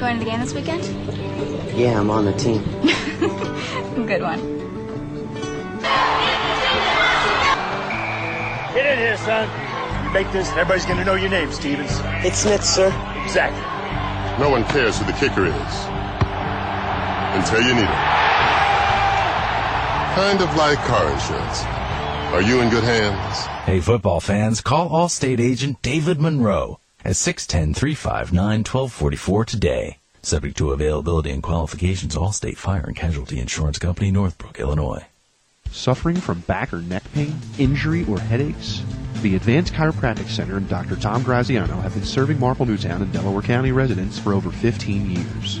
Going to the game this weekend? Yeah, I'm on the team. Good one. Get in here, son. You make this, and everybody's going to know your name, Stevens. It's Smith, sir. Exactly. No one cares who the kicker is until you need it. Kind of like car insurance. Are you in good hands? Hey, football fans, call Allstate agent David Monroe at 610-359-1244 today. Subject to availability and qualifications, Allstate Fire and Casualty Insurance Company, Northbrook, Illinois. Suffering from back or neck pain, injury, or headaches? The Advanced Chiropractic Center and Dr. Tom Graziano have been serving Marple Newtown and Delaware County residents for over 15 years.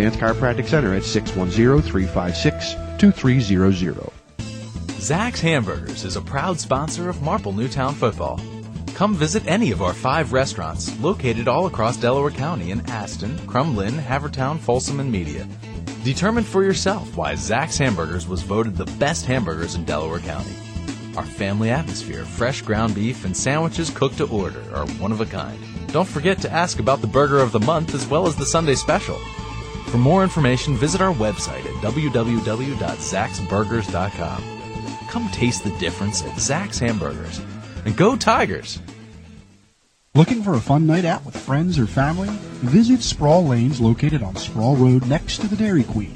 Chiropractic Center at 610-356-2300. Zack's Hamburgers is a proud sponsor of Marple Newtown Football. Come visit any of our five restaurants located all across Delaware County in Aston, Crum Lynne, Havertown, Folsom, and Media. Determine for yourself why Zack's Hamburgers was voted the best hamburgers in Delaware County. Our family atmosphere, fresh ground beef, and sandwiches cooked to order are one of a kind. Don't forget to ask about the burger of the month as well as the Sunday special. For more information, visit our website at www.zaxburgers.com. Come taste the difference at Zack's Hamburgers. And go Tigers! Looking for a fun night out with friends or family? Visit Sproul Lanes located on Sproul Road next to the Dairy Queen.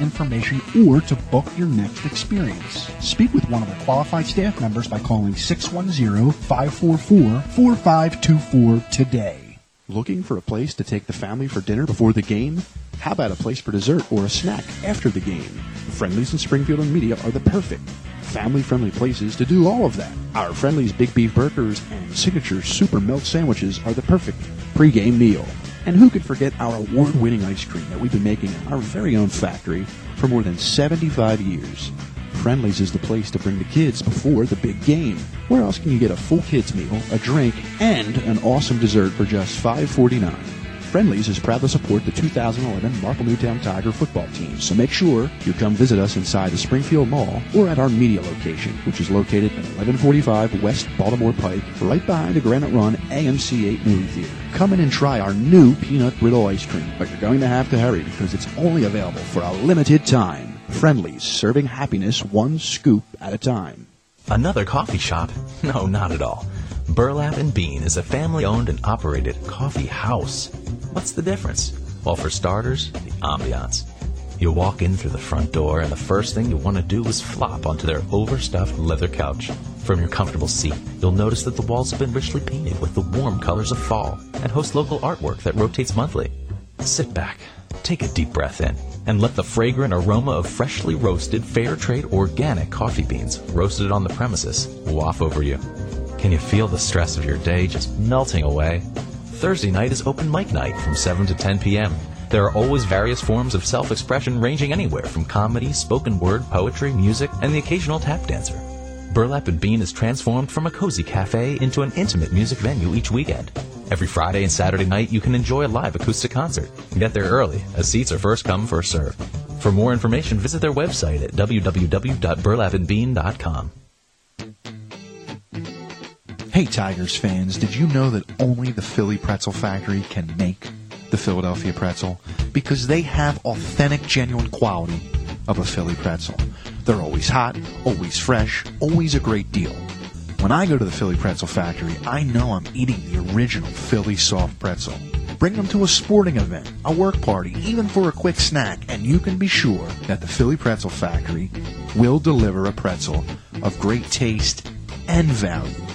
information or to book your next experience. Speak with one of our qualified staff members by calling 610-544-4524 today. Looking for a place to take the family for dinner before the game? How about a place for dessert or a snack after the game? Friendly's in Springfield and Media are the perfect family-friendly places to do all of that. Our Friendly's Big Beef Burgers and signature Super Melt Sandwiches are the perfect pre-game meal. And who could forget our award-winning ice cream that we've been making in our very own factory for more than 75 years? Friendly's is the place to bring the kids before the big game. Where else can you get a full kids meal, a drink, and an awesome dessert for just $5.49? Friendly's is proud to support the 2011 Marple Newtown Tiger football team, so make sure you come visit us inside the Springfield Mall or at our media location, which is located at 1145 West Baltimore Pike, right behind the Granite Run AMC 8 movie theater. Come in and try our new peanut brittle ice cream, but you're going to have to hurry because it's only available for a limited time. Friendly's, serving happiness one scoop at a time. Another coffee shop? No, not at all. Burlap and Bean is a family owned and operated coffee house. What's the difference? Well, for starters, the ambiance. You walk in through the front door, and the first thing you want to do is flop onto their overstuffed leather couch. From your comfortable seat, you'll notice that the walls have been richly painted with the warm colors of fall and host local artwork that rotates monthly. Sit back, take a deep breath in, and let the fragrant aroma of freshly roasted, fair trade organic coffee beans roasted on the premises waft over you. Can you feel the stress of your day just melting away? Thursday night is open mic night from 7 to 10 p.m. There are always various forms of self expression ranging anywhere from comedy, spoken word, poetry, music, and the occasional tap dancer. Burlap and Bean is transformed from a cozy cafe into an intimate music venue each weekend. Every Friday and Saturday night, you can enjoy a live acoustic concert. Get there early, as seats are first come, first served. For more information, visit their website at www.burlapandbean.com. Hey Tigers fans, did you know that only the Philly Pretzel Factory can make the Philadelphia pretzel? Because they have authentic, genuine quality of a Philly pretzel. They're always hot, always fresh, always a great deal. When I go to the Philly Pretzel Factory, I know I'm eating the original Philly soft pretzel. Bring them to a sporting event, a work party, even for a quick snack, and you can be sure that the Philly Pretzel Factory will deliver a pretzel of great taste and value.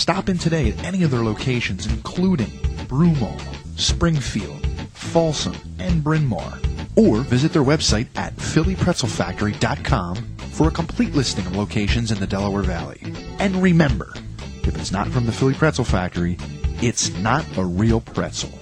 Stop in today at any of their locations, including Broomall, Springfield, Folsom, and Bryn Mawr. Or visit their website at phillypretzelfactory.com for a complete listing of locations in the Delaware Valley. And remember, if it's not from the Philly Pretzel Factory, it's not a real pretzel.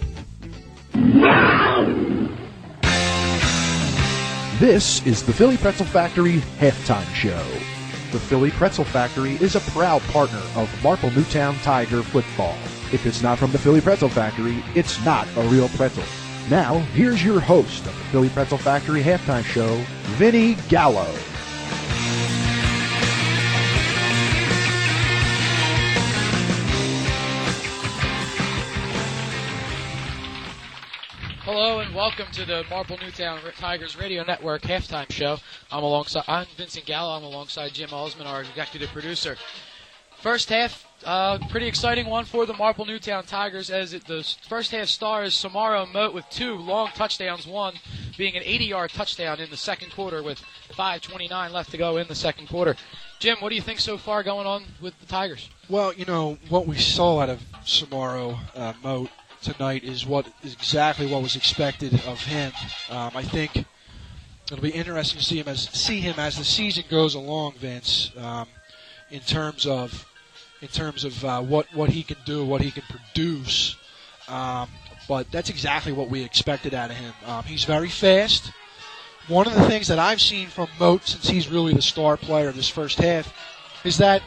This is the Philly Pretzel Factory halftime show. The Philly Pretzel Factory is a proud partner of Marple Newtown Tiger football. If it's not from the Philly Pretzel Factory, it's not a real pretzel. Now, here's your host of the Philly Pretzel Factory halftime show, Vinny Gallo. Hello and welcome to the Marple Newtown Tigers Radio Network halftime show. I'm alongside I'm Vincent Gallo. I'm alongside Jim Osman, our executive producer. First half, uh, pretty exciting one for the Marple Newtown Tigers as it, the first half stars Samaro Moat with two long touchdowns, one being an 80-yard touchdown in the second quarter with 5:29 left to go in the second quarter. Jim, what do you think so far going on with the Tigers? Well, you know what we saw out of Samaro uh, Moat tonight is what is exactly what was expected of him. Um, I think it'll be interesting to see him as see him as the season goes along, Vince. Um, in terms of in terms of uh, what what he can do, what he can produce. Um, but that's exactly what we expected out of him. Um, he's very fast. One of the things that I've seen from Moat since he's really the star player this first half is that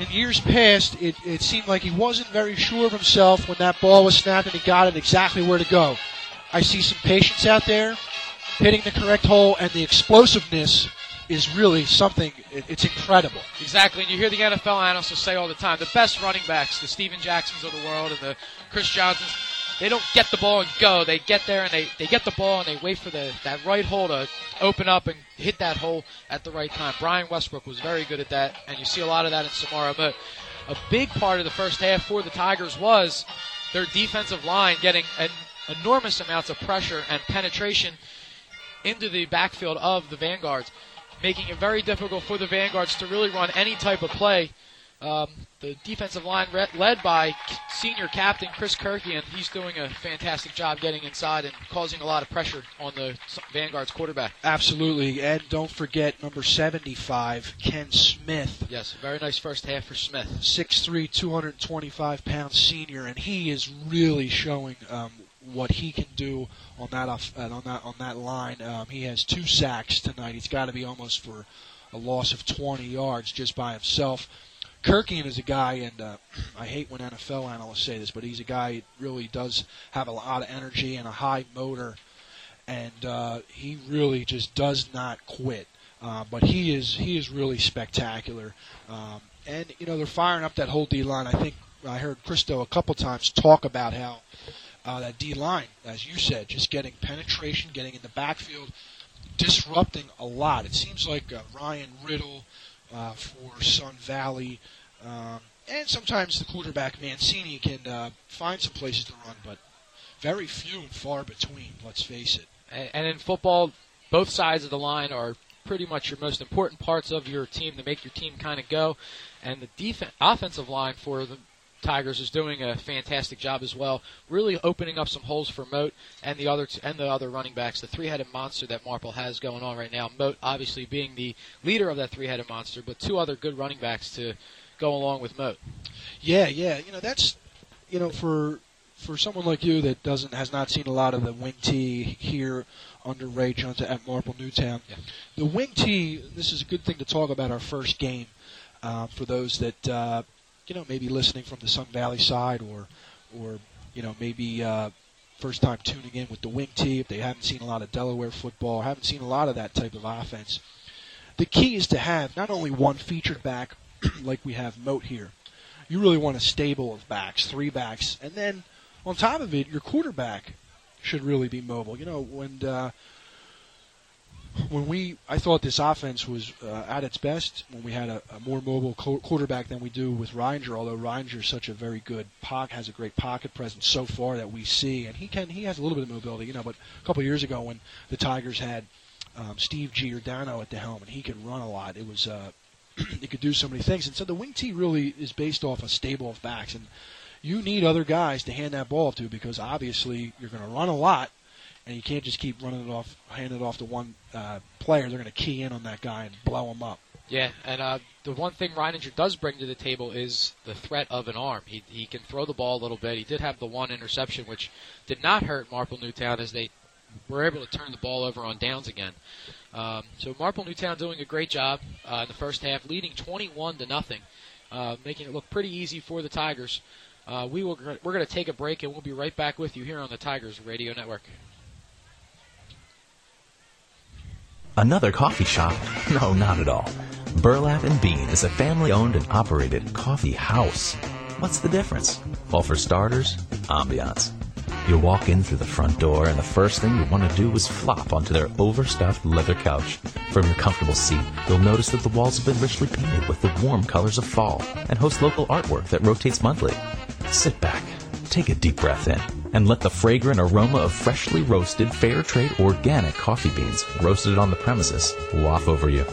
in years past, it, it seemed like he wasn't very sure of himself when that ball was snapped and he got it exactly where to go. I see some patience out there, hitting the correct hole, and the explosiveness is really something. It, it's incredible. Exactly, and you hear the NFL analysts say all the time the best running backs, the Steven Jacksons of the world and the Chris Johnsons, they don't get the ball and go. They get there and they, they get the ball and they wait for the that right hole to open up and hit that hole at the right time. Brian Westbrook was very good at that, and you see a lot of that in Samaro. But a big part of the first half for the Tigers was their defensive line getting an enormous amounts of pressure and penetration into the backfield of the Vanguards, making it very difficult for the Vanguards to really run any type of play. Um, the defensive line re- led by senior captain Chris Kirky, and he's doing a fantastic job getting inside and causing a lot of pressure on the Vanguard's quarterback. Absolutely, and don't forget number 75, Ken Smith. Yes, very nice first half for Smith. 6'3", 225 pound senior, and he is really showing um, what he can do on that off, uh, on that on that line. Um, he has two sacks tonight. He's got to be almost for a loss of 20 yards just by himself. Kirkian is a guy, and uh, I hate when NFL analysts say this, but he's a guy that really does have a lot of energy and a high motor, and uh, he really just does not quit. Uh, but he is he is really spectacular, um, and you know they're firing up that whole D line. I think I heard Christo a couple times talk about how uh, that D line, as you said, just getting penetration, getting in the backfield, disrupting a lot. It seems like uh, Ryan Riddle uh, for Sun Valley, um, and sometimes the quarterback Mancini can uh, find some places to run, but very few and far between. Let's face it. And, and in football, both sides of the line are pretty much your most important parts of your team to make your team kind of go. And the defense, offensive line for the Tigers is doing a fantastic job as well, really opening up some holes for Moat and the other t- and the other running backs. The three-headed monster that Marple has going on right now. Moat obviously being the leader of that three-headed monster, but two other good running backs to go along with Moat. Yeah, yeah. You know that's you know for for someone like you that doesn't has not seen a lot of the wing T here under Ray Jones at Marple Newtown. Yeah. The wing T. This is a good thing to talk about our first game uh, for those that. Uh, you know, maybe listening from the Sun Valley side, or, or you know, maybe uh, first time tuning in with the wing T if they haven't seen a lot of Delaware football, haven't seen a lot of that type of offense. The key is to have not only one featured back like we have Moat here. You really want a stable of backs, three backs, and then on top of it, your quarterback should really be mobile. You know, when uh, when we, I thought this offense was uh, at its best when we had a, a more mobile qu- quarterback than we do with Reinger. Although Reinger is such a very good pocket, has a great pocket presence so far that we see, and he can, he has a little bit of mobility, you know. But a couple years ago when the Tigers had um, Steve Giordano at the helm and he could run a lot, it was. Uh, it could do so many things, and so the wing T really is based off a stable of backs, and you need other guys to hand that ball to because obviously you're going to run a lot, and you can't just keep running it off, handing it off to one uh, player. They're going to key in on that guy and blow him up. Yeah, and uh, the one thing Reininger does bring to the table is the threat of an arm. He he can throw the ball a little bit. He did have the one interception, which did not hurt Marple Newtown as they were able to turn the ball over on downs again. Um, so Marple Newtown doing a great job uh, in the first half, leading 21 to nothing, uh, making it look pretty easy for the Tigers. Uh, we will we're going to take a break and we'll be right back with you here on the Tigers Radio Network. Another coffee shop? No, not at all. Burlap and Bean is a family owned and operated coffee house. What's the difference? Well, for starters, ambiance. You walk in through the front door, and the first thing you want to do is flop onto their overstuffed leather couch. From your comfortable seat, you'll notice that the walls have been richly painted with the warm colors of fall and host local artwork that rotates monthly. Sit back, take a deep breath in, and let the fragrant aroma of freshly roasted, fair trade organic coffee beans roasted on the premises waft over you.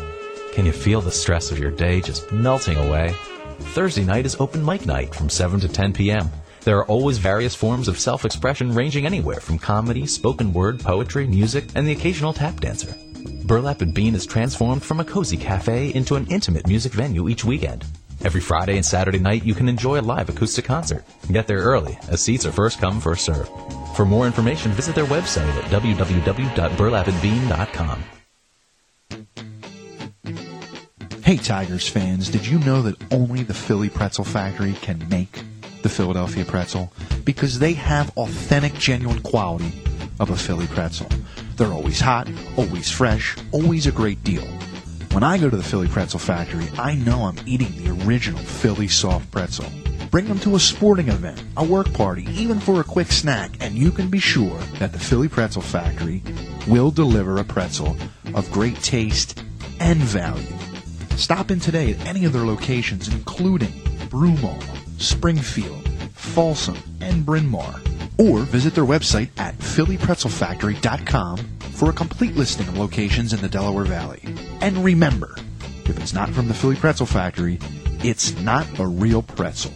Can you feel the stress of your day just melting away? Thursday night is open mic night from 7 to 10 p.m. There are always various forms of self expression ranging anywhere from comedy, spoken word, poetry, music, and the occasional tap dancer. Burlap and Bean is transformed from a cozy cafe into an intimate music venue each weekend. Every Friday and Saturday night, you can enjoy a live acoustic concert. Get there early, as seats are first come, first served. For more information, visit their website at www.burlapandbean.com. Hey, Tigers fans, did you know that only the Philly Pretzel Factory can make the Philadelphia pretzel? Because they have authentic, genuine quality of a Philly pretzel. They're always hot, always fresh, always a great deal. When I go to the Philly Pretzel Factory, I know I'm eating the original Philly soft pretzel. Bring them to a sporting event, a work party, even for a quick snack, and you can be sure that the Philly Pretzel Factory will deliver a pretzel of great taste and value. Stop in today at any of their locations, including Broomall, Springfield, Folsom, and Bryn Mawr. Or visit their website at phillypretzelfactory.com for a complete listing of locations in the Delaware Valley. And remember, if it's not from the Philly Pretzel Factory, it's not a real pretzel.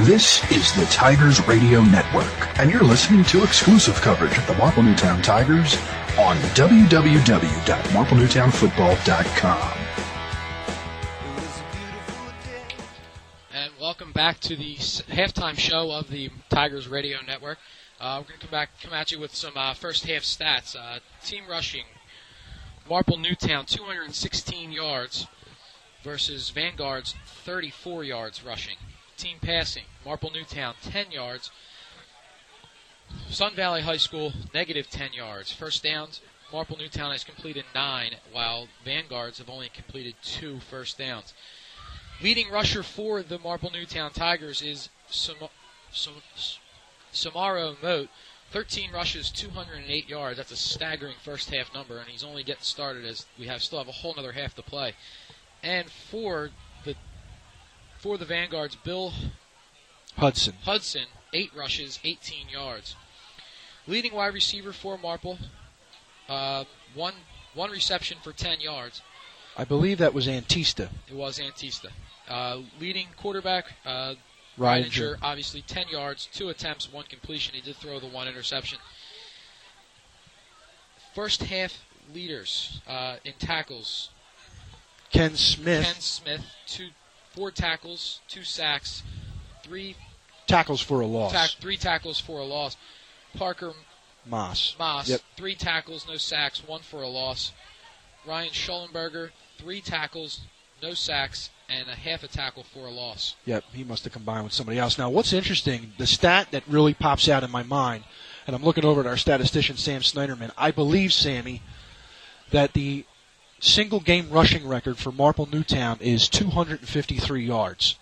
This is the Tigers Radio Network, and you're listening to exclusive coverage of the Marple Newtown Tigers on www.marplenewtownfootball.com. And welcome back to the halftime show of the Tigers Radio Network. Uh, we're going to come back, come at you with some uh, first half stats. Uh, team rushing: Marple Newtown 216 yards versus Vanguard's 34 yards rushing. Team passing: Marple Newtown 10 yards. Sun Valley High School negative 10 yards. First downs: Marple Newtown has completed nine, while Vanguards have only completed two first downs. Leading rusher for the Marple Newtown Tigers is Sam- Sam- Samaro Moat. 13 rushes, 208 yards. That's a staggering first half number, and he's only getting started as we have still have a whole other half to play. And for the for the Vanguards, Bill Hudson. Hudson, eight rushes, 18 yards. Leading wide receiver for Marple, uh, one one reception for 10 yards. I believe that was Antista. It was Antista. Uh, leading quarterback, uh, Reininger. Obviously 10 yards, two attempts, one completion. He did throw the one interception. First half leaders uh, in tackles. Ken Smith. Ken Smith, two, four tackles, two sacks, three Tackles for a loss. tack, three tackles for a loss. Parker Moss. Moss, Yep. three tackles, no sacks, one for a loss. Ryan Schollenberger, three tackles, no sacks, and a half a tackle for a loss. Yep, he must have combined with somebody else. Now, what's interesting, the stat that really pops out in my mind, and I'm looking over at our statistician, Sam Snyderman. I believe, Sammy, that the single game rushing record for Marple Newtown is 253 yards.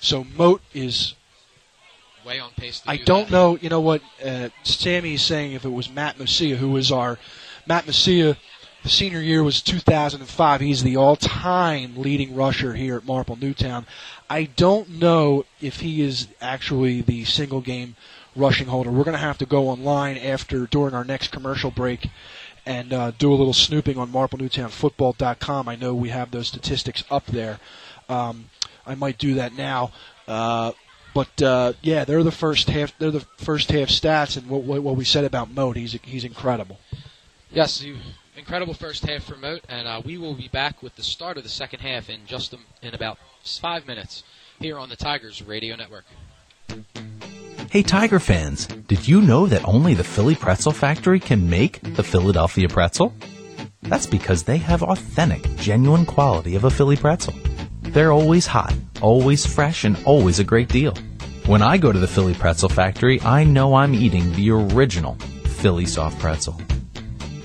So Moat is way on pace to I do don't that. know. You know what? Uh, is saying if it was Matt Musia, who was our Matt Musia, senior year was 2005. He's the all-time leading rusher here at Marple Newtown. I don't know if he is actually the single game rushing holder. We're going to have to go online after during our next commercial break and uh, do a little snooping on MarpleNewtownFootball.com. I know we have those statistics up there. Um, I might do that now. Uh, but uh, yeah, they're the first half. They're the first half stats, and what, what, what we said about Moat, he's he's incredible. Yes, you, incredible first half for Moat, and uh, we will be back with the start of the second half in just a, in about five minutes here on the Tigers Radio Network. Hey, Tiger fans, did you know that only the Philly Pretzel Factory can make the Philadelphia pretzel? That's because they have authentic, genuine quality of a Philly pretzel. They're always hot, always fresh, and always a great deal. When I go to the Philly Pretzel Factory, I know I'm eating the original Philly soft pretzel.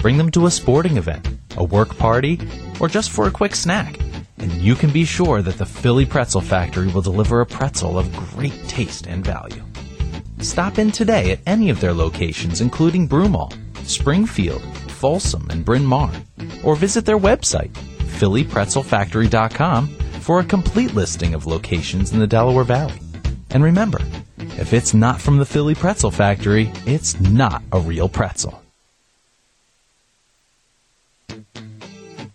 Bring them to a sporting event, a work party, or just for a quick snack, and you can be sure that the Philly Pretzel Factory will deliver a pretzel of great taste and value. Stop in today at any of their locations, including Broomall, Springfield, Folsom, and Bryn Mawr, or visit their website, phillypretzelfactory.com, for a complete listing of locations in the Delaware Valley. And remember, if it's not from the Philly Pretzel Factory, it's not a real pretzel.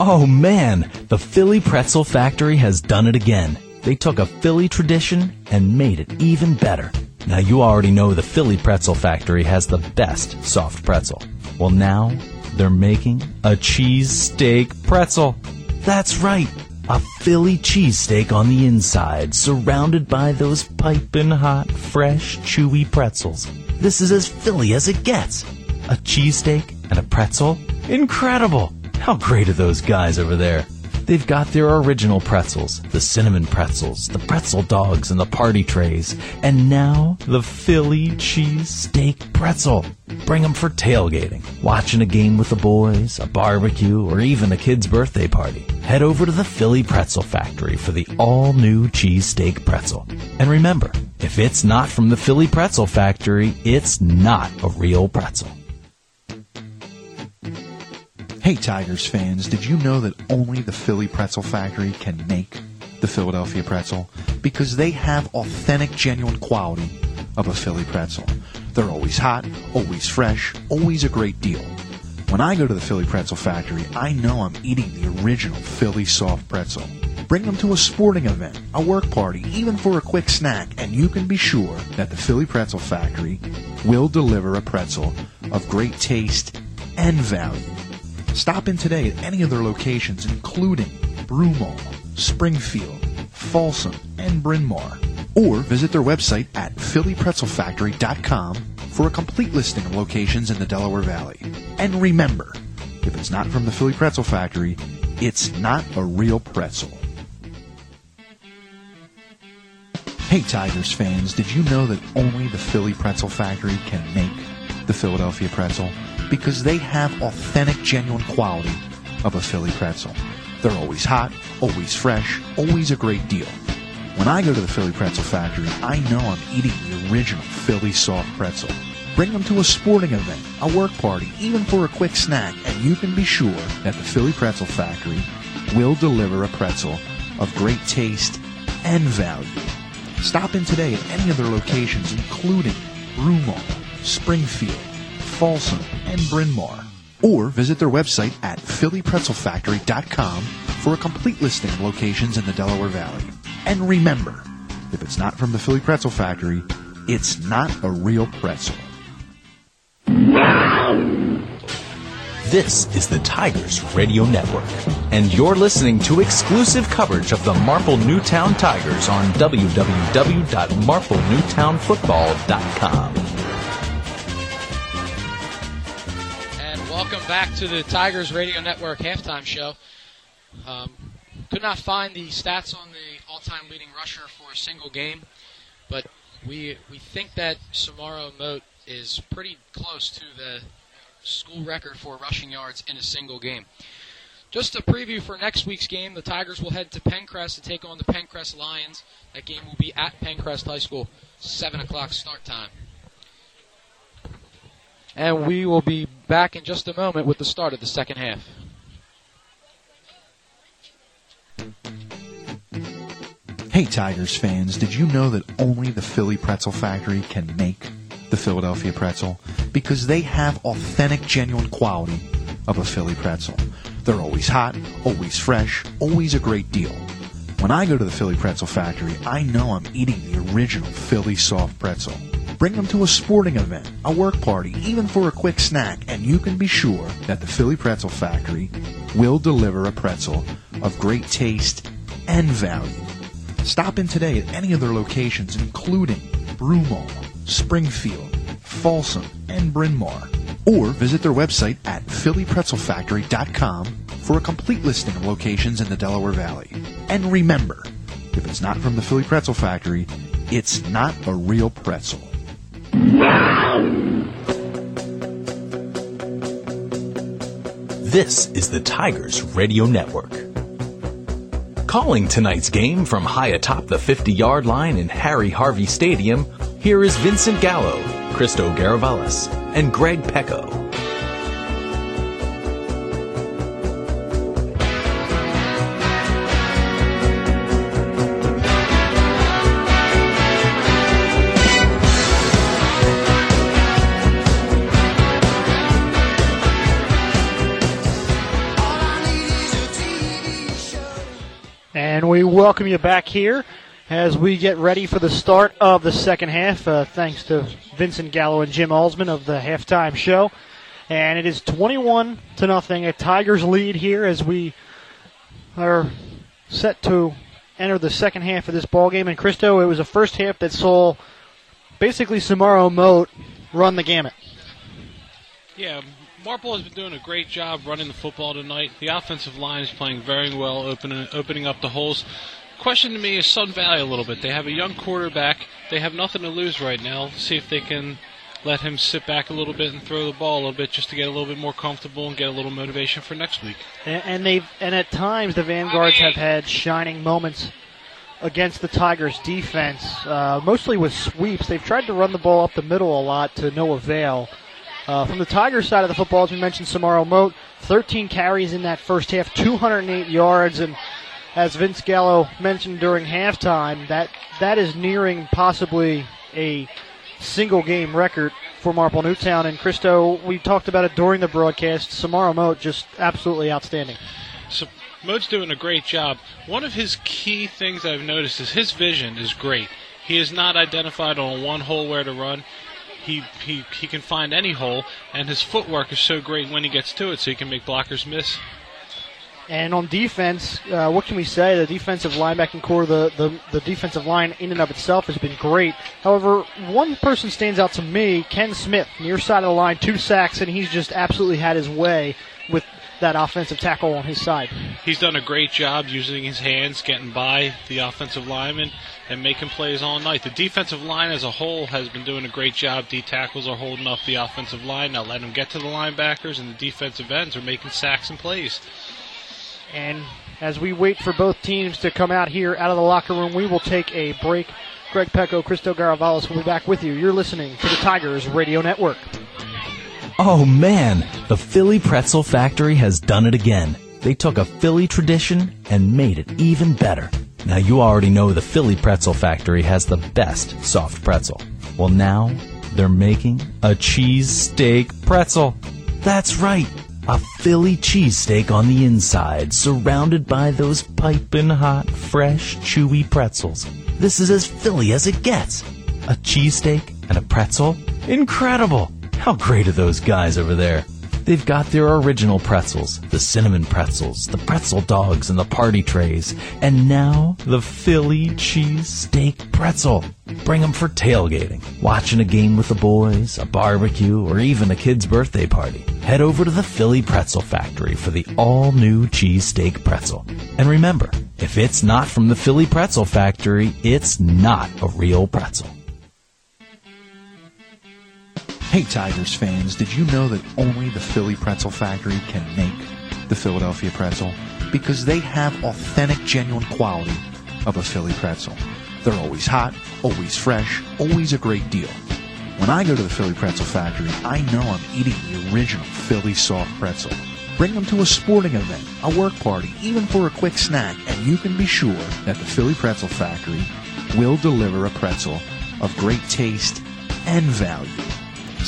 Oh man, the Philly Pretzel Factory has done it again. They took a Philly tradition and made it even better. Now you already know the Philly Pretzel Factory has the best soft pretzel. Well now, they're making a cheesesteak pretzel. That's right, a Philly cheesesteak on the inside, surrounded by those piping hot, fresh, chewy pretzels. This is as Philly as it gets. A cheesesteak and a pretzel? Incredible! How great are those guys over there? They've got their original pretzels, the cinnamon pretzels, the pretzel dogs, and the party trays. And now, the Philly cheese steak pretzel. Bring 'em for tailgating, watching a game with the boys, a barbecue, or even a kid's birthday party. Head over to the Philly Pretzel Factory for the all-new cheesesteak pretzel. And remember, if it's not from the Philly Pretzel Factory, it's not a real pretzel. Hey, Tigers fans, did you know that only the Philly Pretzel Factory can make the Philadelphia pretzel? Because they have authentic, genuine quality of a Philly pretzel. They're always hot, always fresh, always a great deal. When I go to the Philly Pretzel Factory, I know I'm eating the original Philly soft pretzel. Bring them to a sporting event, a work party, even for a quick snack, and you can be sure that the Philly Pretzel Factory will deliver a pretzel of great taste and value. Stop in today at any of their locations, including Broomall, Springfield, Folsom, and Bryn Mawr. Or visit their website at phillypretzelfactory.com for a complete listing of locations in the Delaware Valley. And remember, if it's not from the Philly Pretzel Factory, it's not a real pretzel. Hey Tigers fans, did you know that only the Philly Pretzel Factory can make the Philadelphia pretzel? Because they have authentic, genuine quality of a Philly pretzel. They're always hot, always fresh, always a great deal. When I go to the Philly Pretzel Factory, I know I'm eating the original Philly soft pretzel. Bring them to a sporting event, a work party, even for a quick snack, and you can be sure that the Philly Pretzel Factory will deliver a pretzel of great taste and value. Stop in today at any of their locations, including Broomall, Springfield, Folsom, and Bryn Mawr. Or visit their website at phillypretzelfactory.com for a complete listing of locations in the Delaware Valley. And remember, if it's not from the Philly Pretzel Factory, it's not a real pretzel. This is the Tigers Radio Network, and you're listening to exclusive coverage of the Marple Newtown Tigers on www.marplenewtownfootball.com. welcome back to the Tigers Radio Network halftime show. Um, could not find the stats on the all-time leading rusher for a single game, but we we think that Samaro Moat is pretty close to the school record for rushing yards in a single game. Just a preview for next week's game. The Tigers will head to Penncrest to take on the Penncrest Lions. That game will be at Penncrest High School, 7 o'clock start time. And we will be back in just a moment with the start of the second half. Hey Tigers fans, did you know that only the Philly Pretzel Factory can make the Philadelphia pretzel? Because they have authentic, genuine quality of a Philly pretzel. They're always hot, always fresh, always a great deal. When I go to the Philly Pretzel Factory, I know I'm eating the original Philly soft pretzel. Bring them to a sporting event, a work party, even for a quick snack, and you can be sure that the Philly Pretzel Factory will deliver a pretzel of great taste and value. Stop in today at any of their locations, including Broomall, Springfield, Folsom, and Bryn Mawr. Or visit their website at phillypretzelfactory.com for a complete listing of locations in the Delaware Valley. And remember, if it's not from the Philly Pretzel Factory, it's not a real pretzel. This is the Tigers Radio Network. Calling tonight's game from high atop the 50 yard line in Harry Harvey Stadium, here is Vincent Gallo, Christo Garavelas, and Greg Pecko. And we welcome you back here as we get ready for the start of the second half. Uh, thanks to Vincent Gallo and Jim Alsman of the halftime show. And it is 21 to nothing, a Tigers lead here as we are set to enter the second half of this ball game. And Christo, it was a first half that saw basically Samaro Moat run the gamut. Yeah, Marple has been doing a great job running the football tonight. The offensive line is playing very well, opening opening up the holes. Question to me is Sun Valley a little bit. They have a young quarterback. They have nothing to lose right now. See if they can let him sit back a little bit and throw the ball a little bit just to get a little bit more comfortable and get a little motivation for next week. And, and they've and at times the Vanguards have had shining moments against the Tigers' defense, uh, mostly with sweeps. They've tried to run the ball up the middle a lot to no avail. Uh, from the Tigers side of the football, as we mentioned, Samaro Moat, 13 carries in that first half, 208 yards, and as Vince Gallo mentioned during halftime, that that is nearing possibly a single game record for Marple Newtown. And Christo, we talked about it during the broadcast. Samaro Moat just absolutely outstanding. So Moat's doing a great job. One of his key things I've noticed is his vision is great. He is not identified on one hole where to run. He, he, he can find any hole, and his footwork is so great when he gets to it, so he can make blockers miss. And on defense, uh, what can we say? The defensive linebacking corps, the, the, the defensive line in and of itself has been great. However, one person stands out to me, Ken Smith, near side of the line, two sacks, and he's just absolutely had his way with that offensive tackle on his side. He's done a great job using his hands, getting by the offensive lineman, and making plays all night. The defensive line as a whole has been doing a great job. D tackles are holding up the offensive line, not letting them get to the linebackers, and the defensive ends are making sacks and plays. And as we wait for both teams to come out here out of the locker room, we will take a break. Greg Pecko, Christo Garavelas will be back with you. You're listening to the Tigers Radio Network. Oh man, the Philly Pretzel Factory has done it again. They took a Philly tradition and made it even better. Now you already know the Philly Pretzel Factory has the best soft pretzel. Well now, they're making a cheesesteak pretzel. That's right, a Philly cheesesteak on the inside, surrounded by those piping hot, fresh, chewy pretzels. This is as Philly as it gets. A cheesesteak and a pretzel? Incredible! How great are those guys over there? They've got their original pretzels, the cinnamon pretzels, the pretzel dogs, and the party trays. And now, the Philly cheese steak pretzel. Bring them for tailgating, watching a game with the boys, a barbecue, or even a kid's birthday party. Head over to the Philly Pretzel Factory for the all new cheesesteak pretzel. And remember, if it's not from the Philly Pretzel Factory, it's not a real pretzel. Hey Tigers fans, did you know that only the Philly Pretzel Factory can make the Philadelphia pretzel because they have authentic, genuine quality of a Philly pretzel. They're always hot, always fresh, always a great deal. When I go to the Philly Pretzel Factory, I know I'm eating the original Philly soft pretzel. Bring them to a sporting event, a work party, even for a quick snack, and you can be sure that the Philly Pretzel Factory will deliver a pretzel of great taste and value.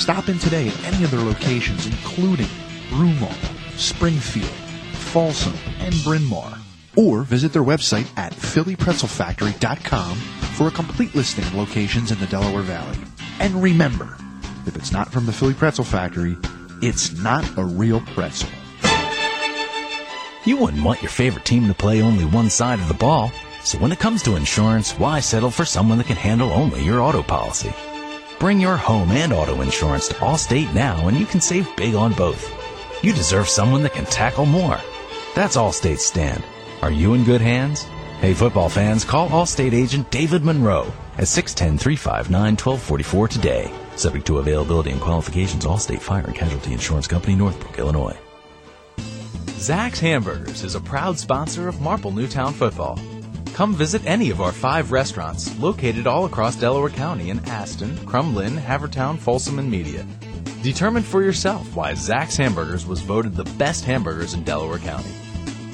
Stop in today at any of their locations, including Broomall, Springfield, Folsom, and Bryn Mawr. Or visit their website at phillypretzelfactory.com for a complete listing of locations in the Delaware Valley. And remember, if it's not from the Philly Pretzel Factory, it's not a real pretzel. You wouldn't want your favorite team to play only one side of the ball. So when it comes to insurance, why settle for someone that can handle only your auto policy? Bring your home and auto insurance to Allstate now and you can save big on both. You deserve someone that can tackle more. That's Allstate's stand. Are you in good hands? Hey football fans, call Allstate agent David Monroe at 610-359-1244 today. Subject to availability and qualifications, Allstate Fire and Casualty Insurance Company, Northbrook, Illinois. Zach's Hamburgers is a proud sponsor of Marple Newtown football. Come visit any of our five restaurants located all across Delaware County in Aston, Crum Lynne, Havertown, Folsom, and Media. Determine for yourself why Zach's Hamburgers was voted the best hamburgers in Delaware County.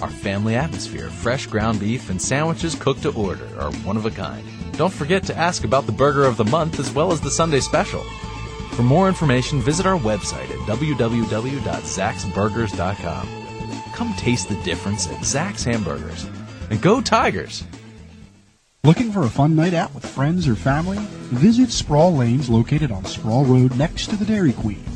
Our family atmosphere, fresh ground beef, and sandwiches cooked to order are one of a kind. Don't forget to ask about the burger of the month as well as the Sunday special. For more information, visit our website at www.zaxburgers.com. Come taste the difference at Zach's Hamburgers. And go Tigers! Looking for a fun night out with friends or family? Visit Sproul Lanes located on Sproul Road next to the Dairy Queen.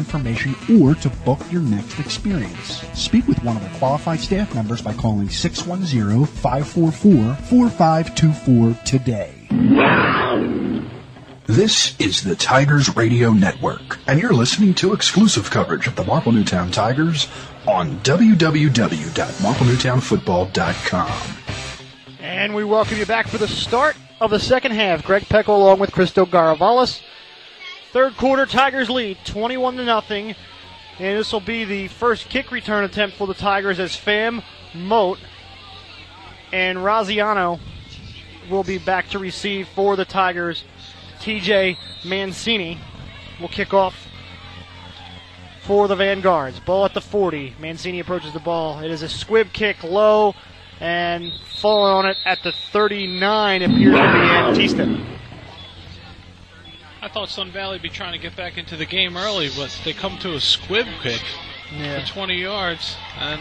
information or to book your next experience. Speak with one of our qualified staff members by calling 610-544-4524 today. This is the Tigers Radio Network, and you're listening to exclusive coverage of the Marple Newtown Tigers on www.marplenewtownfootball.com. And we welcome you back for the start of the second half. Greg Pecko along with Christo Garavelas. Third quarter, Tigers lead 21 to nothing. And this will be the first kick return attempt for the Tigers as Fam, Moat, and Raziano will be back to receive for the Tigers. TJ Mancini will kick off for the Vanguards. Ball at the 40. Mancini approaches the ball. It is a squib kick low and falling on it at the 39 appears to be Antista. I thought Sun Valley would be trying to get back into the game early, but they come to a squib kick Yeah. for 20 yards, and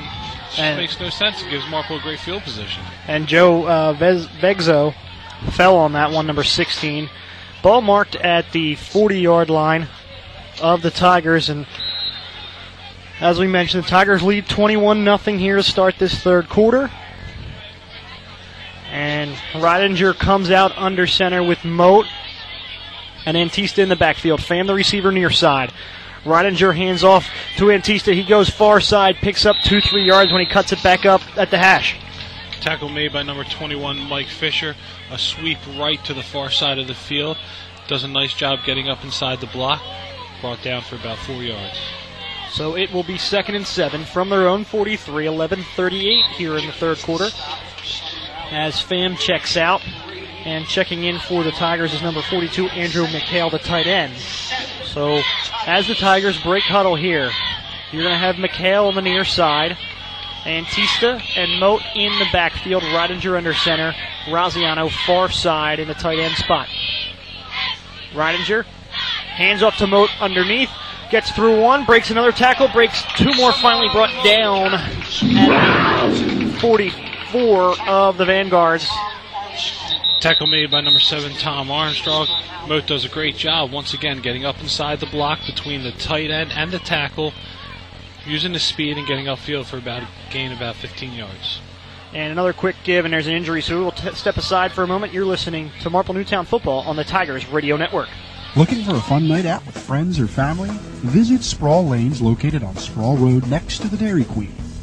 it makes no sense. It gives Marple a great field position. And Joe uh, Vez- Vegzo fell on that one, number 16. Ball marked at the 40 yard line of the Tigers. And as we mentioned, the Tigers lead 21 0 here to start this third quarter. And Ridinger comes out under center with Moat and Antista in the backfield. Fam the receiver near side. Ridinger hands off to Antista. He goes far side, picks up two, three yards when he cuts it back up at the hash. Tackle made by number 21, Mike Fisher. A sweep right to the far side of the field. Does a nice job getting up inside the block. Brought down for about four yards. So it will be second and seven from their own 43, 11:38 here in the third quarter. As Fam checks out, and checking in for the Tigers is number 42, Andrew McHale, the tight end. So as the Tigers break huddle here, you're going to have McHale on the near side, Antista and Moat in the backfield, Ridinger under center, Raziano far side in the tight end spot. Ridinger hands off to Moat underneath, gets through one, breaks another tackle, breaks two more, finally brought down at 44 of the Vanguards. Tackle made by number seven, Tom Armstrong. Moat does a great job once again getting up inside the block between the tight end and the tackle. using his speed and getting upfield for about a gain about 15 yards. And another quick give, and there's an injury, so we will t- step aside for a moment. You're listening to Marple Newtown Football on the Tigers Radio Network. Looking for a fun night out with friends or family? Visit Sproul Lanes located on Sproul Road next to the Dairy Queen.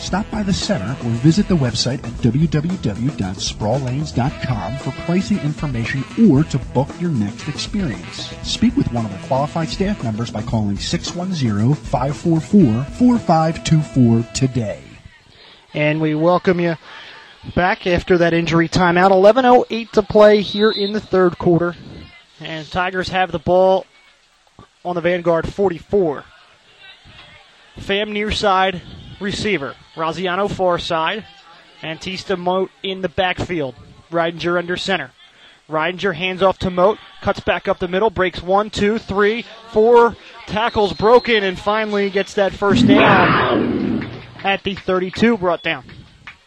Stop by the center or visit the website at www.sproullanes.com for pricing information or to book your next experience. Speak with one of our qualified staff members by calling 610-544-4524 today. And we welcome you back after that injury timeout. 11.08 to play here in the third quarter. And Tigers have the ball on the Vanguard 44. Fam near side receiver. Raziano far side. Antista Moat in the backfield. Ridinger under center. Ridinger hands off to Moat, cuts back up the middle, breaks one, two, three, four tackles broken, and finally gets that first down at the 32 brought down.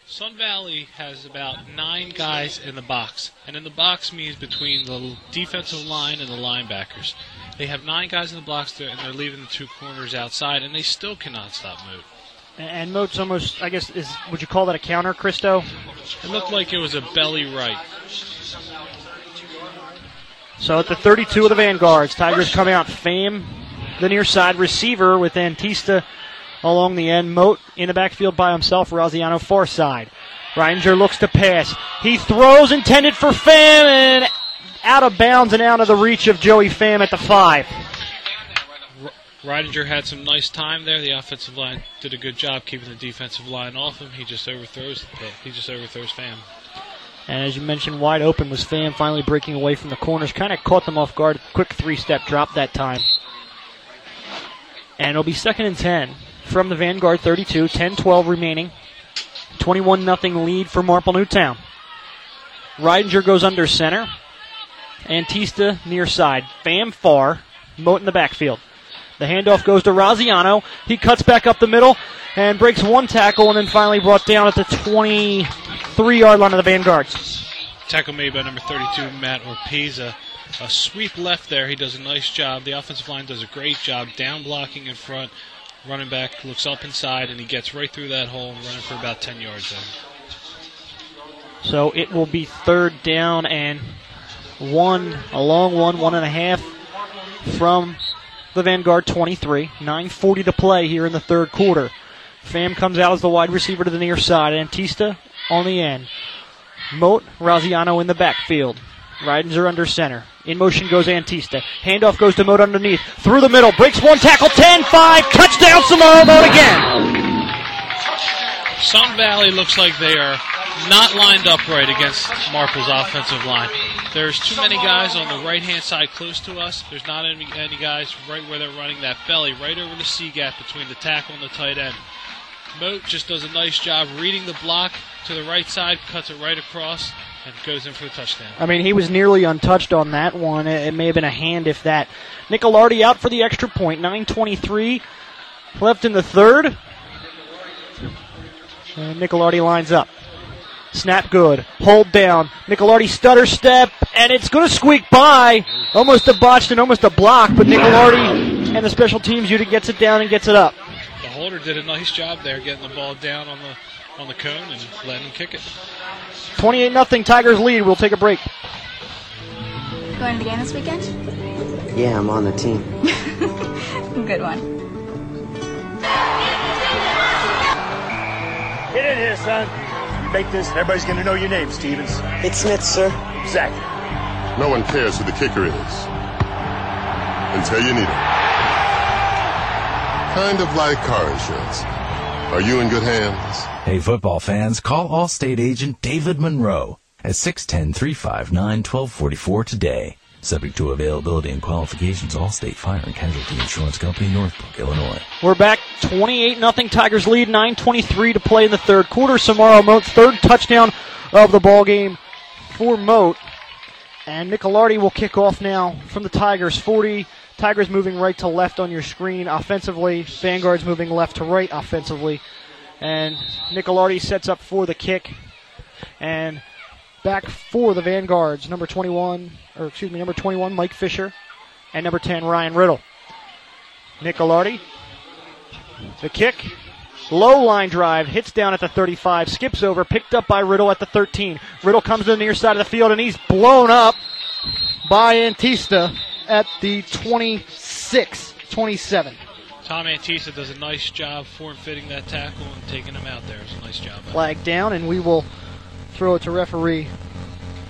Sun Valley has about nine guys in the box, and in the box means between the defensive line and the linebackers. They have nine guys in the box, and they're leaving the two corners outside, and they still cannot stop Moat. And Moat's almost, I guess, is would you call that a counter, Christo? It looked like it was a belly right. So at the 32 of the Vanguards, Tigers come out. Fam, the near side receiver with Antista along the end. Moat in the backfield by himself. Raziano far side. Ridinger looks to pass. He throws intended for Fam and out of bounds and out of the reach of Joey Fam at the five. Ridinger had some nice time there. The offensive line did a good job keeping the defensive line off him. He just overthrows. He just overthrows Fam. And as you mentioned, wide open was Fam finally breaking away from the corners. Kind of caught them off guard. Quick three step drop that time. And it'll be second and 10 from the Vanguard 32. 10 12 remaining. 21 0 lead for Marple Newtown. Ridinger goes under center. Antista near side. Fam far. Moat in the backfield. The handoff goes to Raziano. He cuts back up the middle and breaks one tackle and then finally brought down at the 23 yard line of the Vanguards. Tackle made by number 32, Matt Orpeza. A sweep left there. He does a nice job. The offensive line does a great job down blocking in front. Running back looks up inside and he gets right through that hole and running for about 10 yards there. So it will be third down and one, a long one, one and a half from the Vanguard 23. 9.40 to play here in the third quarter. Fam comes out as the wide receiver to the near side. Antista on the end. Moat, Raziano in the backfield. Ridinger under center. In motion goes Antista. Handoff goes to Moat underneath. Through the middle. Breaks one tackle. 10 5. Touchdown Samaro Moat again. Sun Valley looks like they are not lined up right against Marple's offensive line. There's too many guys on the right hand side close to us. There's not any, any guys right where they're running that belly, right over the C gap between the tackle and the tight end. Moat just does a nice job reading the block to the right side, cuts it right across, and goes in for the touchdown. I mean, he was nearly untouched on that one. It may have been a hand, if that. Nicolardi out for the extra point. 9.23 left in the third. And Nicolardi lines up. Snap good. Hold down. Nicolardi stutter step, and it's going to squeak by. Almost a botched and almost a block, but Nicolardi and the special teams unit gets it down and gets it up. The holder did a nice job there, getting the ball down on the on the cone and letting him kick it. 28 0 Tigers lead. We'll take a break. Going to the game this weekend? Yeah, I'm on the team. Good one. Get in here, son. You make this, and everybody's going to know your name, Stevens. It's Smith, sir. Zach. No one cares who the kicker is until you need it. Kind of like car insurance. Are you in good hands? Hey, football fans, call Allstate agent David Monroe at 610-359-1244 today. Subject to availability and qualifications, Allstate Fire and Casualty Insurance Company, Northbrook, Illinois. We're back 28 0 Tigers lead, 9.23 to play in the third quarter. Samaro Moat's third touchdown of the ball game for Moat. And Nicolardi will kick off now from the Tigers 40. Tigers moving right to left on your screen offensively. Vanguard's moving left to right offensively. And Nicolardi sets up for the kick. And back for the Vanguards, number 21, or excuse me, number 21, Mike Fisher, and number 10, Ryan Riddle. Nicolardi, the kick, low line drive, hits down at the 35, skips over, picked up by Riddle at the 13. Riddle comes to the near side of the field and he's blown up by Antista at the 26, 27. Tom Antista does a nice job form fitting that tackle and taking him out there. It's a nice job. Flag down, and we will throw it to referee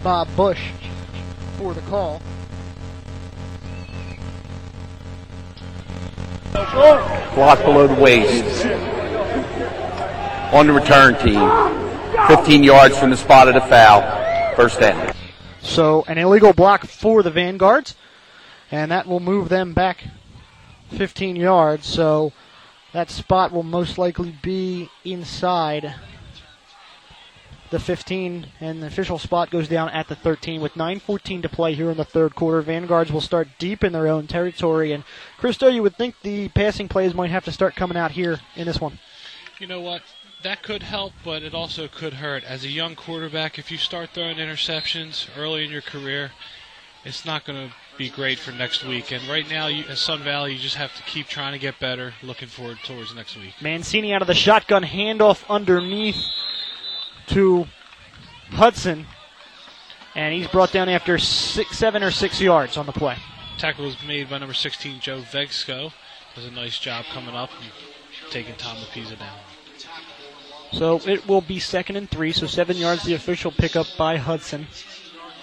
Bob Bush for the call. block below the waist on the return team. 15 yards from the spot of the foul. First down. So an illegal block for the Vanguards, and that will move them back 15 yards. So that spot will most likely be inside the 15, and the official spot goes down at the 13 with 9:14 to play here in the third quarter. Vanguards will start deep in their own territory, and Christo, you would think the passing plays might have to start coming out here in this one. You know what? That could help, but it also could hurt. As a young quarterback, if you start throwing interceptions early in your career, it's not going to be great for next week. And right now, you, at Sun Valley, you just have to keep trying to get better. Looking forward towards next week. Mancini out of the shotgun, handoff underneath to Hudson, and he's brought down after six, seven or six yards on the play. Tackle was made by number 16, Joe Vegsko. Does a nice job coming up and taking Tom Lapisa down. So it will be second and three, so seven yards the official pickup by Hudson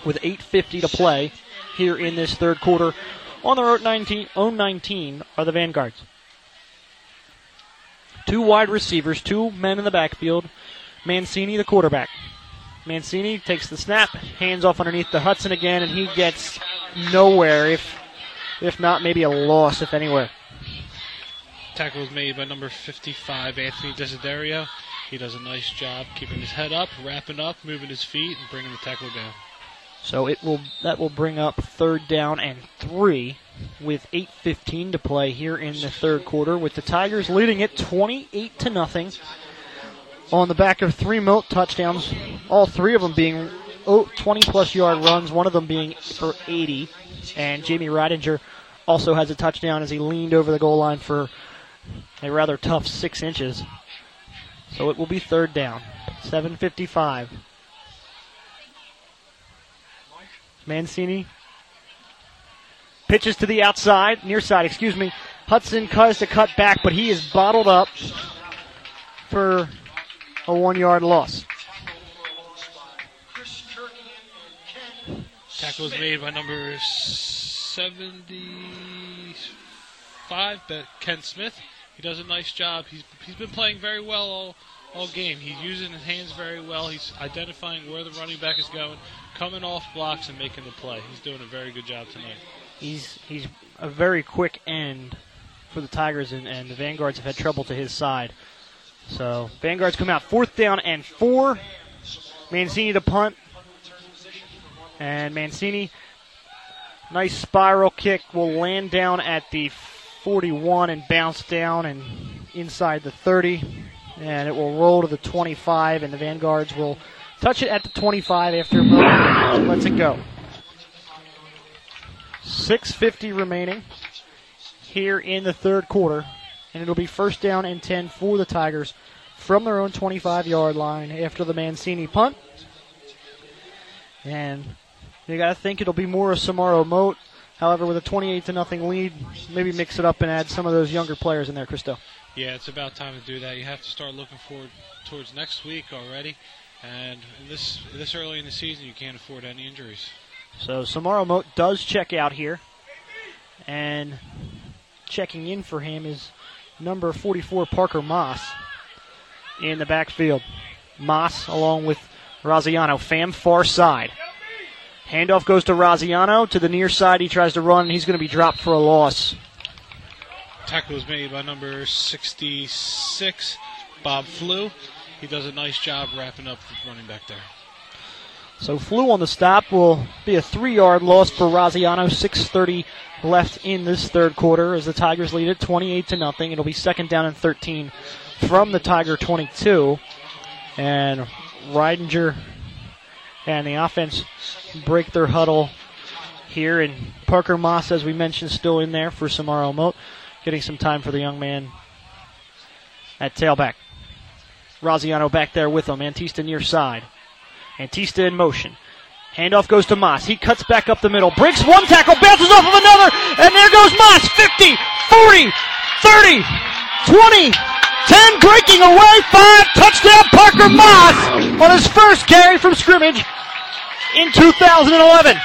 with 8.50 to play here in this third quarter. On their own 19, own 19 are the Vanguards. Two wide receivers, two men in the backfield. Mancini, the quarterback. Mancini takes the snap, hands off underneath the Hudson again, and he gets nowhere, if if not maybe a loss, if anywhere. Tackle was made by number 55, Anthony Desiderio. He does a nice job keeping his head up, wrapping up, moving his feet, and bringing the tackle down. So it will that will bring up third down and three with 8:15 to play here in the third quarter, with the Tigers leading it 28 to nothing on the back of three Moat touchdowns, all three of them being oh, 20 plus yard runs, one of them being for 80. And Jamie Ridinger also has a touchdown as he leaned over the goal line for a rather tough six inches. So it will be third down. 7.55. Mancini pitches to the outside, near side, excuse me. Hudson tries to cut back, but he is bottled up for a one yard loss. Tackle was made by number 75, but Ken Smith. He does a nice job. He's he's been playing very well all all game. He's using his hands very well. He's identifying where the running back is going, coming off blocks and making the play. He's doing a very good job tonight. He's he's a very quick end for the Tigers, and, and the Vanguards have had trouble to his side. So Vanguards come out fourth down and four. Mancini to punt, and Mancini, nice spiral kick, will land down at the 41 and bounce down and inside the 30, and it will roll to the 25, and the Vanguards will touch it at the 25 after Mo lets it go. 6:50 remaining here in the third quarter, and it'll be first down and 10 for the Tigers from their own 25-yard line after the Mancini punt. And you got to think it'll be more a Samaro Moat. However, with a 28 to nothing lead, maybe mix it up and add some of those younger players in there, Christo. Yeah, it's about time to do that. You have to start looking forward towards next week already, and this this early in the season, you can't afford any injuries. So Samaro Moat does check out here, and checking in for him is number 44 Parker Moss in the backfield. Moss along with Raziano, Fam far side. Handoff goes to Raziano to the near side. He tries to run. He's going to be dropped for a loss. Tackle was made by number 66, Bob Flew. He does a nice job wrapping up the running back there. So flew on the stop will be a three-yard loss for Raziano. 6:30 left in this third quarter as the Tigers lead it 28 to nothing. It'll be second down and 13 from the Tiger 22, and Ridinger and the offense break their huddle here. And Parker Moss, as we mentioned, still in there for Samaro Moat, getting some time for the young man at tailback. Raziano back there with him. Antista near side. Antista in motion. Handoff goes to Moss. He cuts back up the middle. Breaks one tackle, bounces off of another, and there goes Moss. 50, 40, 30, 20, 10, breaking away, 5, touchdown Parker Moss on his first carry from scrimmage in 2011.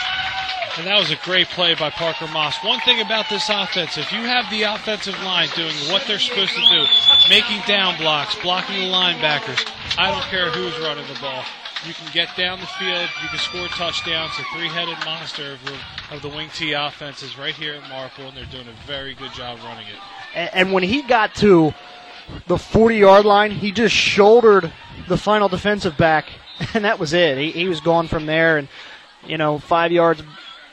And that was a great play by Parker Moss. One thing about this offense, if you have the offensive line doing what they're supposed to do, making down blocks, blocking the linebackers, I don't care who's running the ball. You can get down the field, you can score touchdowns. The three-headed monster of the, of the wing T offense is right here at Marple, and they're doing a very good job running it. And, and when he got to the 40 yard line, he just shouldered the final defensive back, and that was it. He, he was gone from there, and, you know, five yards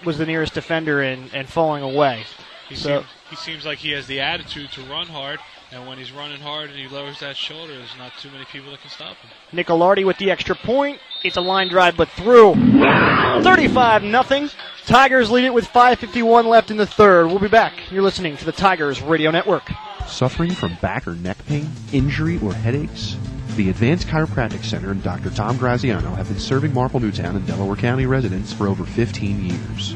was the nearest defender and, and falling away. He, So- seem- he seems like he has the attitude to run hard, and when he's running hard and he lowers that shoulder, there's not too many people that can stop him. Nicolardi with the extra point. It's a line drive, but through. 35 nothing. Tigers lead it with 5.51 left in the third. We'll be back. You're listening to the Tigers Radio Network. Suffering from back or neck pain, injury, or headaches? The Advanced Chiropractic Center and Dr. Tom Graziano have been serving Marple Newtown and Delaware County residents for over 15 years.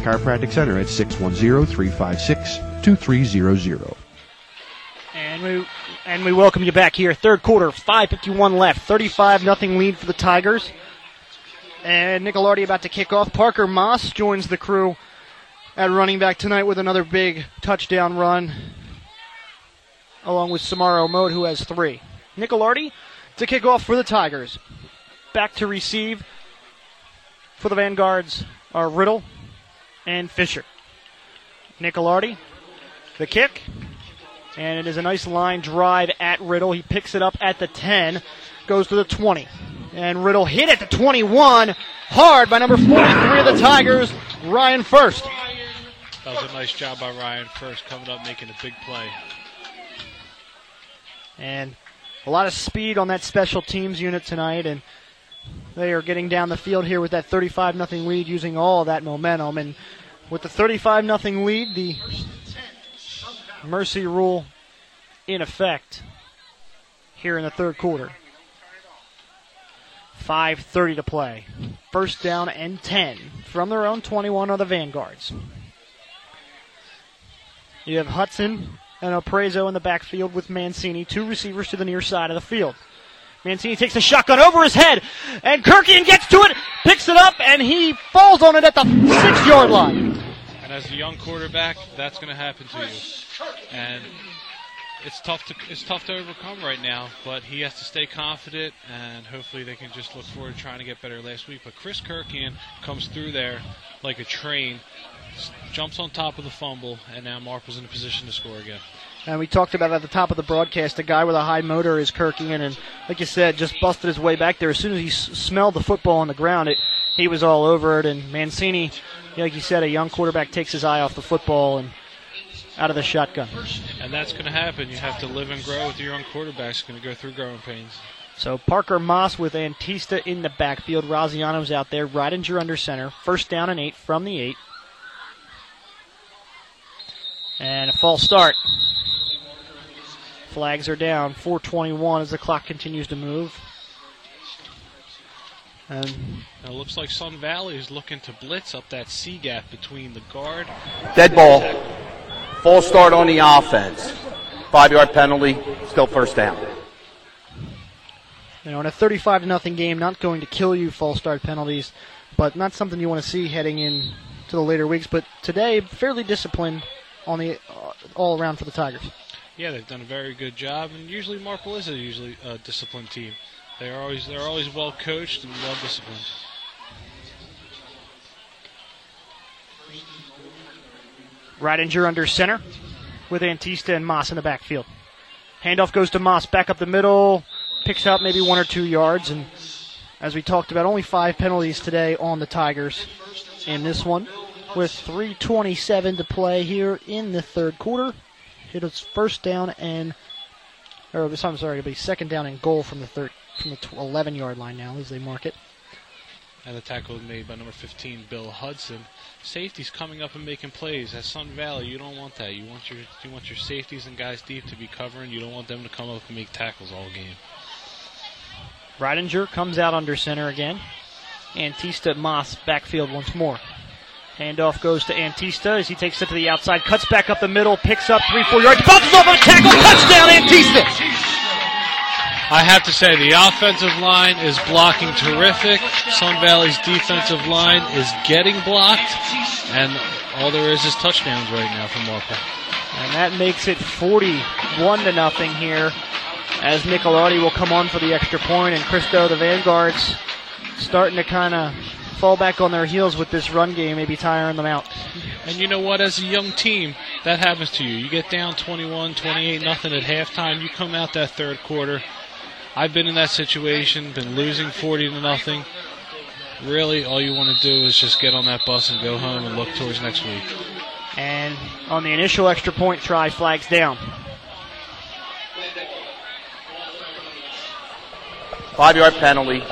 Chiropractic Center at 610-356-2300. And we and we welcome you back here. Third quarter, 5.51 left. 35 nothing lead for the Tigers. And Nicolardi about to kick off. Parker Moss joins the crew at running back tonight with another big touchdown run, along with Samaro Moat, who has three. Nicolardi to kick off for the Tigers. Back to receive for the Vanguards are Riddle and Fisher. Nicolardi, the kick, and it is a nice line drive at Riddle. He picks it up at the 10, goes to the 20. And Riddle hit at the 21, hard by number 43 of the Tigers, Ryan First. That was a nice job by Ryan first, coming up making a big play. And a lot of speed on that special teams unit tonight, and they are getting down the field here with that 35 0 lead, using all that momentum. And with the 35 0 lead, the mercy rule in effect here in the third quarter. 5.30 to play. First down and 10 from their own 21 of the Vanguards. You have Hudson and Aprezo in the backfield with Mancini, two receivers to the near side of the field. Mancini takes a shotgun over his head, and Kirkian gets to it, picks it up, and he falls on it at the six yard line. And as a young quarterback, that's going to happen to you. And it's tough to it's tough to overcome right now, but he has to stay confident, and hopefully they can just look forward to trying to get better last week. But Chris Kirkian comes through there like a train, jumps on top of the fumble, and now Marple's in a position to score again. And we talked about at the top of the broadcast, a guy with a high motor is Kirkian, and like you said, just busted his way back there. As soon as he s- smelled the football on the ground, it he was all over it. And Mancini, like you said, a young quarterback takes his eye off the football and out of the shotgun. And that's going to happen. You have to live and grow with your young quarterbacks. Going to go through growing pains. So Parker Moss with Antista in the backfield. Raziano's out there. Ridinger under center. First down and eight from the eight. And a false start. Flags are down. 421 as the clock continues to move. And it looks like Sun Valley is looking to blitz up that C gap between the guard. Dead ball. False start on the offense. Five yard penalty. Still first down. You know, in a 35 to nothing game, not going to kill you false start penalties, but not something you want to see heading in to the later weeks. But today, fairly disciplined on the uh, all around for the Tigers. Yeah, they've done a very good job, and usually Marple is a usually a disciplined team. They're always they're always well coached and well disciplined. Ridinger under center with Antista and Moss in the backfield. Handoff goes to Moss back up the middle, picks up maybe one or two yards, and as we talked about, only five penalties today on the Tigers in this one, with 3:27 to play here in the third quarter. It is first down and, or I'm sorry, it'll be second down and goal from the third from the 11 yard line now as they mark it. And the tackle was made by number 15, Bill Hudson. Safeties coming up and making plays. At Sun Valley, you don't want that. You want your you want your safeties and guys deep to be covering. You don't want them to come up and make tackles all game. Ridinger comes out under center again. Antista Moss backfield once more. Handoff goes to Antista as he takes it to the outside, cuts back up the middle, picks up three, four yards, bounces off of a tackle, touchdown Antista! I have to say, the offensive line is blocking terrific. Sun Valley's defensive line is getting blocked, and all there is is touchdowns right now from Marple. And that makes it 41 to nothing here as Nicolardi will come on for the extra point, and Christo, the Vanguards, starting to kind of fall back on their heels with this run game, maybe tiring them out. And you know what? As a young team, that happens to you. You get down 21, 28, nothing at halftime. You come out that third quarter. I've been in that situation, been losing 40 to nothing. Really, all you want to do is just get on that bus and go home and look towards next week. And on the initial extra point try, flags down. Five yard penalty.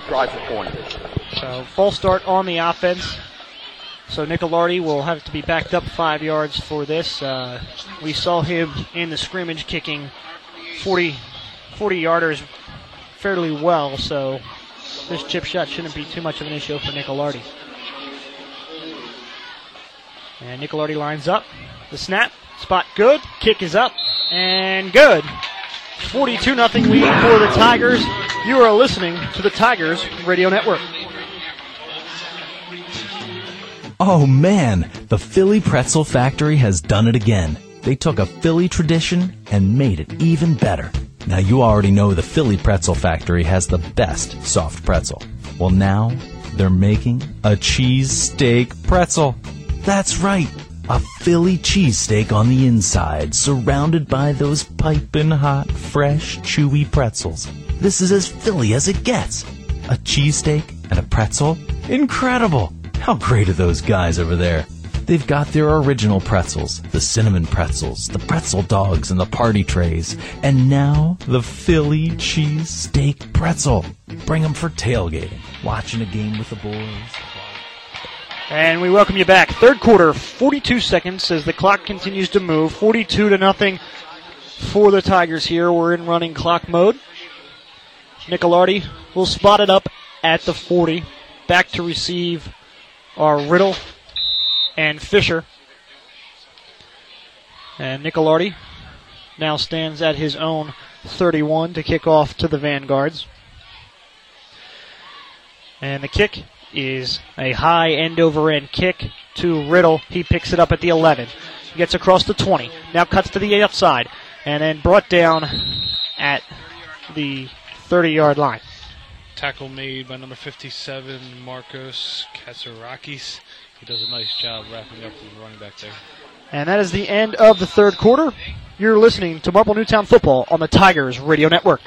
Try for point. So false start on the offense. So Nicolardi will have to be backed up five yards for this. Uh, we saw him in the scrimmage kicking 40, 40 yarders fairly well, so this chip shot shouldn't be too much of an issue for Nicolardi. And Nicolardi lines up. The snap, spot good, kick is up, and good. 42 0 lead for the Tigers. You are listening to the Tigers Radio Network. Oh man, the Philly Pretzel Factory has done it again. They took a Philly tradition and made it even better. Now you already know the Philly Pretzel Factory has the best soft pretzel. Well now, they're making a cheese steak pretzel. That's right, a Philly cheesesteak on the inside, surrounded by those piping hot, fresh, chewy pretzels. This is as Philly as it gets. A cheesesteak and a pretzel? Incredible! How great are those guys over there? They've got their original pretzels, the cinnamon pretzels, the pretzel dogs, and the party trays. And now, the Philly cheese steak pretzel. Bring them for tailgating, watching a game with the boys. And we welcome you back. Third quarter, 42 seconds as the clock continues to move. 42 to nothing for the Tigers here. We're in running clock mode. Nicolardi will spot it up at the 40. Back to receive are Riddle and Fisher. And Nicolardi now stands at his own 31 to kick off to the Vanguards. And the kick is a high end over end kick to Riddle. He picks it up at the 11. He gets across the 20. Now cuts to the outside. And then brought down at the 30 yard line. Tackle made by number 57, Marcos Katsarakis. He does a nice job wrapping up the running back there. And that is the end of the third quarter. You're listening to Marple Newtown Football on the Tigers Radio Network.